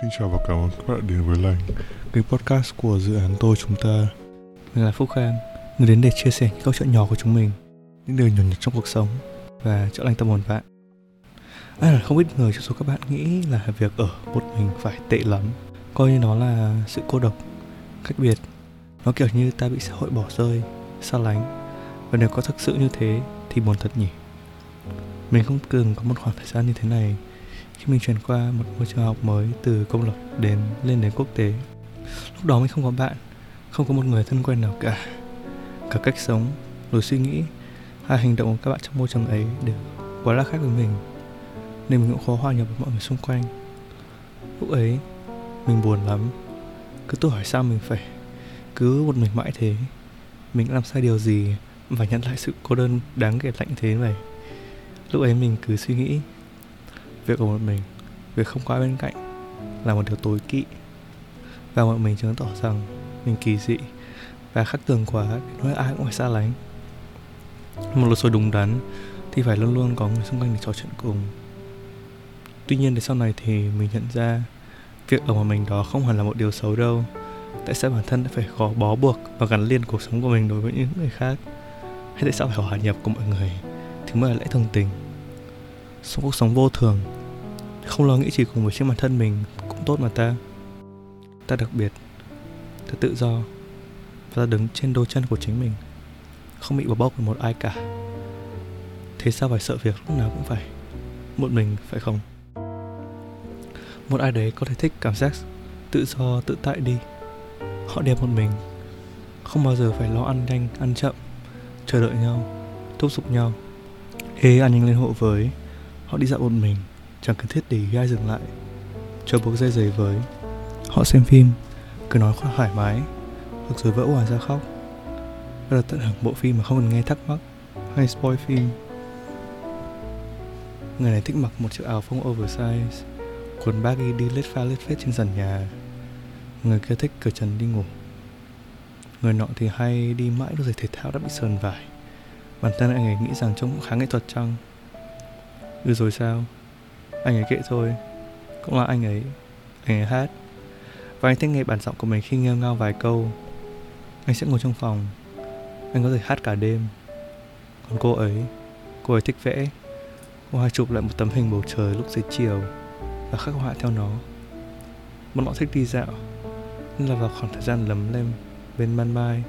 Xin chào và cảm ơn các bạn đến với Lành, kênh podcast của dự án tôi chúng ta. Mình là Phúc Khang, người đến để chia sẻ những câu chuyện nhỏ của chúng mình, những điều nhỏ nhặt trong cuộc sống và chữa lành tâm hồn bạn. À, không ít người trong số các bạn nghĩ là việc ở một mình phải tệ lắm, coi như nó là sự cô độc, cách biệt. Nó kiểu như ta bị xã hội bỏ rơi, xa lánh. Và nếu có thực sự như thế thì buồn thật nhỉ. Mình không từng có một khoảng thời gian như thế này khi mình chuyển qua một môi trường học mới từ công lập đến lên đến quốc tế, lúc đó mình không có bạn, không có một người thân quen nào cả. Cả cách sống, lối suy nghĩ hay hành động của các bạn trong môi trường ấy đều quá là khác với mình, nên mình cũng khó hòa nhập với mọi người xung quanh. Lúc ấy, mình buồn lắm. Cứ tự hỏi sao mình phải cứ một mình mãi thế? Mình làm sai điều gì và nhận lại sự cô đơn đáng ghét lạnh thế này lúc ấy mình cứ suy nghĩ việc của một mình, việc không có ai bên cạnh là một điều tối kỵ. Và mọi mình chứng tỏ rằng mình kỳ dị và khắc tường quá nói ai cũng phải xa lánh. Một lối sống đúng đắn thì phải luôn luôn có người xung quanh để trò chuyện cùng. Tuy nhiên đến sau này thì mình nhận ra việc ở một mình đó không hẳn là một điều xấu đâu, tại sao bản thân đã phải khó bó buộc và gắn liền cuộc sống của mình đối với những người khác? Hay tại sao phải hòa nhập của mọi người thì mới là lẽ thường tình? Sống cuộc sống vô thường, không lo nghĩ chỉ cùng với chính bản thân mình cũng tốt mà ta. Ta đặc biệt, ta tự do, và ta đứng trên đôi chân của chính mình, không bị bỏ bóc bởi một ai cả. Thế sao phải sợ việc lúc nào cũng phải một mình, phải không? Một ai đấy có thể thích cảm giác tự do, tự tại đi. Họ đẹp một mình, không bao giờ phải lo ăn nhanh, ăn chậm, chờ đợi nhau, thúc giục nhau. Ê ăn nhanh lên hộ với họ đi dạo một mình, chẳng cần thiết để gai dừng lại. Cho buộc dây giày với. Họ xem phim, cứ nói thoải mái, hoặc rồi vỡ hòa ra khóc. Đó là tận hưởng bộ phim mà không cần nghe thắc mắc hay spoil phim. Người này thích mặc một chiếc áo phông oversize, quần baggy đi lết pha lết phết trên sàn nhà. Người kia thích cởi trần đi ngủ. Người nọ thì hay đi mãi đôi giày thể thao đã bị sờn vải. Bản thân anh ấy nghĩ rằng trông cũng khá nghệ thuật chăng? Ừ rồi sao? Anh ấy kệ thôi Cũng là anh ấy. Anh ấy hát. Và anh thích nghe bản giọng của mình khi nghe ngao vài câu. Anh sẽ ngồi trong phòng. Anh có thể hát cả đêm. Còn cô ấy? Cô ấy thích vẽ. Cô hay chụp lại một tấm hình bầu trời lúc dưới chiều Và khắc họa theo nó. Bọn họ thích đi dạo, Nên là vào khoảng thời gian lấm lem Bên ban mai.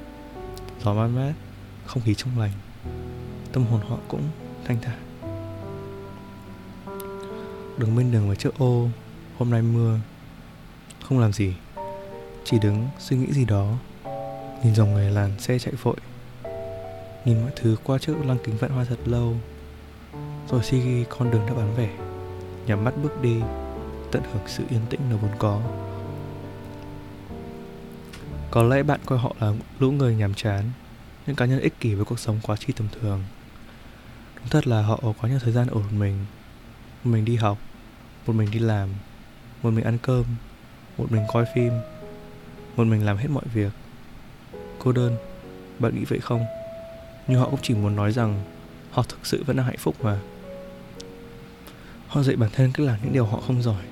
Gió man mát, Không khí trong lành. Tâm hồn họ cũng thanh thản đứng bên đường với chiếc ô, hôm nay mưa. Không làm gì, chỉ đứng suy nghĩ gì đó. Nhìn dòng người làn xe chạy vội. Nhìn mọi thứ qua chiếc lăng kính vạn hoa thật lâu. Rồi khi con đường đã bán vẻ. Nhắm mắt bước đi, tận hưởng sự yên tĩnh nó vốn có. Có lẽ bạn coi họ là lũ người nhàm chán, những cá nhân ích kỷ với cuộc sống quá chi tầm thường. Đúng thật là họ có nhiều thời gian ở một mình một mình đi học, một mình đi làm, một mình ăn cơm, một mình coi phim, một mình làm hết mọi việc. Cô đơn, bạn nghĩ vậy không? Nhưng họ cũng chỉ muốn nói rằng họ thực sự vẫn đang hạnh phúc mà. Họ dạy bản thân cách làm những điều họ không giỏi.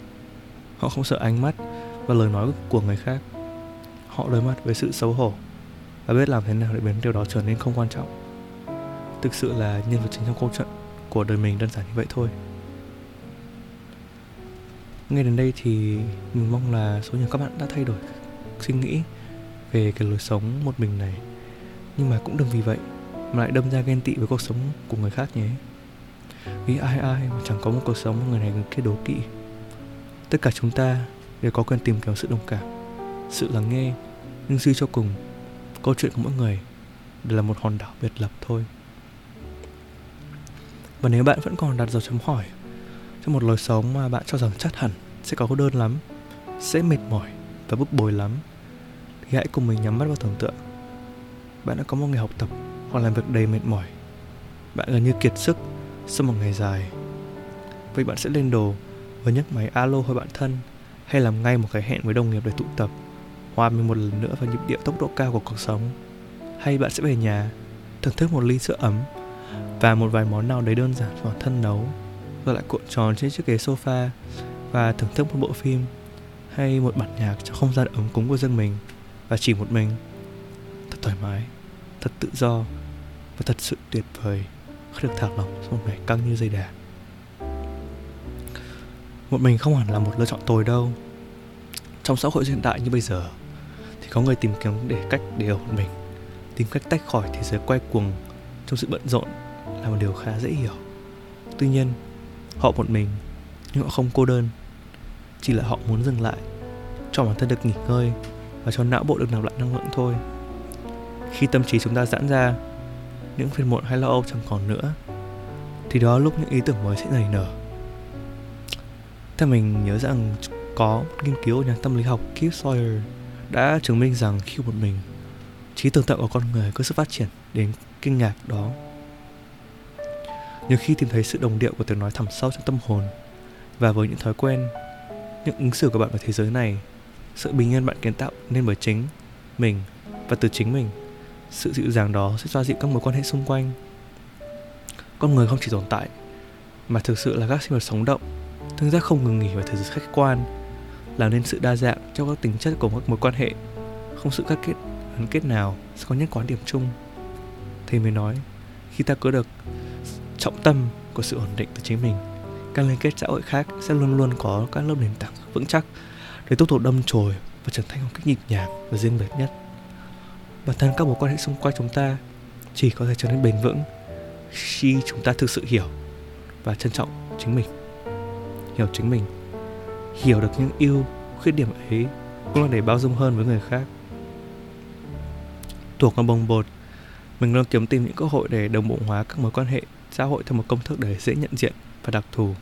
Họ không sợ ánh mắt và lời nói của người khác. Họ đối mặt với sự xấu hổ và biết làm thế nào để biến điều đó trở nên không quan trọng. Thực sự là nhân vật chính trong câu chuyện của đời mình đơn giản như vậy thôi nghe đến đây thì mình mong là số nhiều các bạn đã thay đổi. Suy nghĩ về cái lối sống một mình này. Nhưng mà cũng đừng vì vậy mà lại đâm ra ghen tị với cuộc sống của người khác nhé. Vì ai ai mà chẳng có một cuộc sống mà người này người kia đố kỵ. Tất cả chúng ta đều có quyền tìm kiếm sự đồng cảm, sự lắng nghe. Nhưng suy cho cùng, câu chuyện của mỗi người đều là một hòn đảo biệt lập thôi. Và nếu bạn vẫn còn đặt dấu chấm hỏi cho một lối sống mà bạn cho rằng chắc hẳn sẽ có cô đơn lắm, sẽ mệt mỏi và bức bối lắm. Thì hãy cùng mình nhắm mắt vào tưởng tượng. Bạn đã có một ngày học tập hoặc làm việc đầy mệt mỏi. Bạn gần như kiệt sức sau một ngày dài. Vậy bạn sẽ lên đồ và nhấc máy alo hỏi bạn thân hay làm ngay một cái hẹn với đồng nghiệp để tụ tập, hòa mình một lần nữa vào nhịp điệu tốc độ cao của cuộc sống. Hay bạn sẽ về nhà, thưởng thức một ly sữa ấm và một vài món nào đấy đơn giản bản thân nấu, rồi lại cuộn tròn trên chiếc ghế sofa và thưởng thức một bộ phim hay một bản nhạc trong không gian ấm cúng của riêng mình và chỉ một mình. Thật thoải mái, thật tự do và thật sự tuyệt vời khi được thả lỏng trong một ngày căng như dây đà. Một mình không hẳn là một lựa chọn tồi đâu. Trong xã hội hiện đại như bây giờ thì có người tìm kiếm để cách để ở một mình, tìm cách tách khỏi thế giới quay cuồng trong sự bận rộn là một điều khá dễ hiểu. Tuy nhiên, họ một mình nhưng họ không cô đơn chỉ là họ muốn dừng lại, cho bản thân được nghỉ ngơi và cho não bộ được nạp lại năng lượng thôi. Khi tâm trí chúng ta giãn ra, những phiền muộn hay lo âu chẳng còn nữa, thì đó lúc những ý tưởng mới sẽ nảy nở. Theo mình nhớ rằng có nghiên cứu của nhà tâm lý học Keith Sawyer đã chứng minh rằng khi một mình, trí tưởng tượng của con người có sự phát triển đến kinh ngạc đó. Nhưng khi tìm thấy sự đồng điệu của tiếng nói thẳm sâu trong tâm hồn và với những thói quen những ứng xử của bạn vào thế giới này, sự bình yên bạn kiến tạo nên bởi chính mình và từ chính mình. Sự dịu dàng đó sẽ xoa dịu các mối quan hệ xung quanh. Con người không chỉ tồn tại, mà thực sự là các sinh vật sống động tương tác không ngừng nghỉ vào thế giới khách quan, làm nên sự đa dạng trong các tính chất của các mối quan hệ. Không sự các kết, gắn kết nào sẽ có nhất quán điểm chung. Thì mới nói, khi ta có được trọng tâm của sự ổn định từ chính mình các liên kết xã hội khác sẽ luôn luôn có các lớp nền tảng vững chắc để tốt tục đâm chồi và trưởng thành một cách nhịp nhàng và riêng biệt nhất. Bản thân các mối quan hệ xung quanh chúng ta chỉ có thể trở nên bền vững khi chúng ta thực sự hiểu và trân trọng chính mình, hiểu chính mình, hiểu được những ưu khuyết điểm ấy cũng là để bao dung hơn với người khác. Thuộc vào bồng bột, mình luôn kiếm tìm những cơ hội để đồng bộ hóa các mối quan hệ xã hội theo một công thức để dễ nhận diện và đặc thù.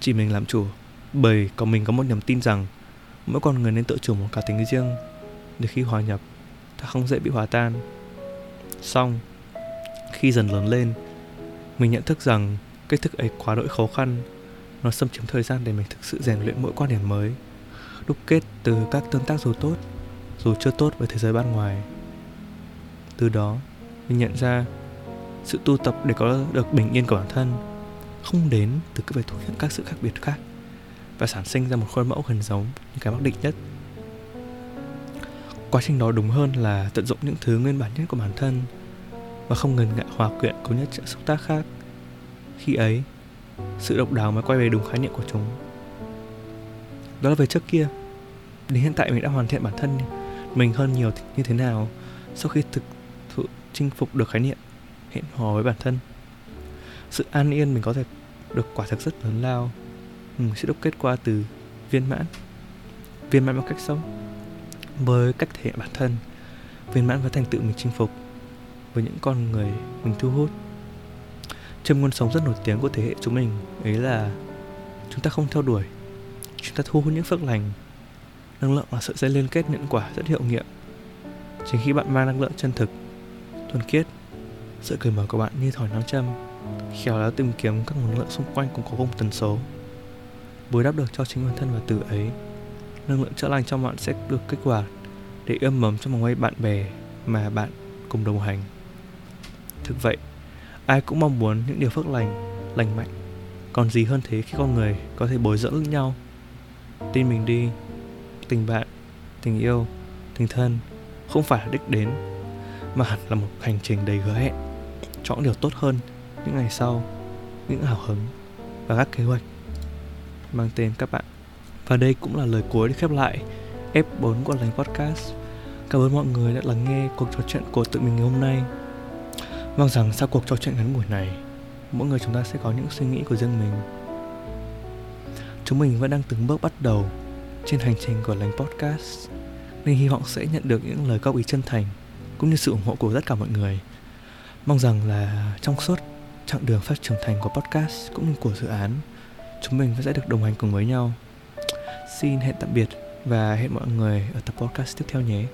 Chỉ mình làm chủ, bởi có mình có một niềm tin rằng mỗi con người nên tự chủ một cá tính riêng để khi hòa nhập ta không dễ bị hòa tan. Xong, khi dần lớn lên, mình nhận thức rằng cách thức ấy quá đỗi khó khăn, nó xâm chiếm thời gian để mình thực sự rèn luyện mỗi quan điểm mới, đúc kết từ các tương tác dù tốt, dù chưa tốt với thế giới bên ngoài. Từ đó, mình nhận ra sự tu tập để có được bình yên của bản thân không đến từ các, thuốc, các sự khác biệt khác và sản sinh ra một khuôn mẫu gần giống như cái mặc định nhất. Quá trình đó đúng hơn là tận dụng những thứ nguyên bản nhất của bản thân và không ngần ngại hòa quyện cùng nhất trợ xúc tác khác. Khi ấy sự độc đáo mới quay về đúng khái niệm của chúng. Đó là về trước kia. Đến hiện tại mình đã hoàn thiện bản thân mình hơn nhiều như thế nào sau khi thực thụ chinh phục được khái niệm hẹn hò với bản thân sự an yên mình có thể được quả thực rất lớn lao. Ừ, sẽ đúc kết qua từ viên mãn. Viên mãn bằng cách sống với cách thể hiện bản thân. Viên mãn với thành tựu mình chinh phục với những con người mình thu hút. Châm ngôn sống rất nổi tiếng của thế hệ chúng mình ấy là chúng ta không theo đuổi. Chúng ta thu hút những phước lành năng lượng là sợi dây liên kết nhận quả rất hiệu nghiệm. Chính khi bạn mang năng lượng chân thực thuần khiết sự cởi mở của bạn như thỏi nắng châm khéo léo tìm kiếm các nguồn năng lượng xung quanh cũng có cùng tần số. Bồi đắp được cho chính bản thân và từ ấy, năng lượng chữa lành trong bạn sẽ được kích hoạt để ươm mầm trong vòng quay bạn bè mà bạn cùng đồng hành. Thực vậy, ai cũng mong muốn những điều phước lành lành mạnh. Còn gì hơn thế khi con người có thể bồi dưỡng lẫn nhau? Tin mình đi, tình bạn, tình yêu, tình thân không phải là đích đến, mà hẳn là một hành trình đầy hứa hẹn. Chọn điều tốt hơn những ngày sau, những hào hứng và các kế hoạch mang tên các bạn. Và đây cũng là lời cuối để khép lại F4 của lành podcast. Cảm ơn mọi người đã lắng nghe cuộc trò chuyện của tụi mình ngày hôm nay. Mong rằng sau cuộc trò chuyện ngắn ngủi này, Mỗi người chúng ta sẽ có những suy nghĩ của riêng mình. Chúng mình vẫn đang từng bước bắt đầu Trên hành trình của lành podcast, Nên hy vọng sẽ nhận được những lời góp ý chân thành Cũng như sự ủng hộ của tất cả mọi người. Mong rằng là trong suốt chặng đường phát trưởng thành của podcast cũng như của dự án. Chúng mình sẽ được đồng hành cùng với nhau. Xin hẹn tạm biệt và hẹn mọi người ở tập podcast tiếp theo nhé.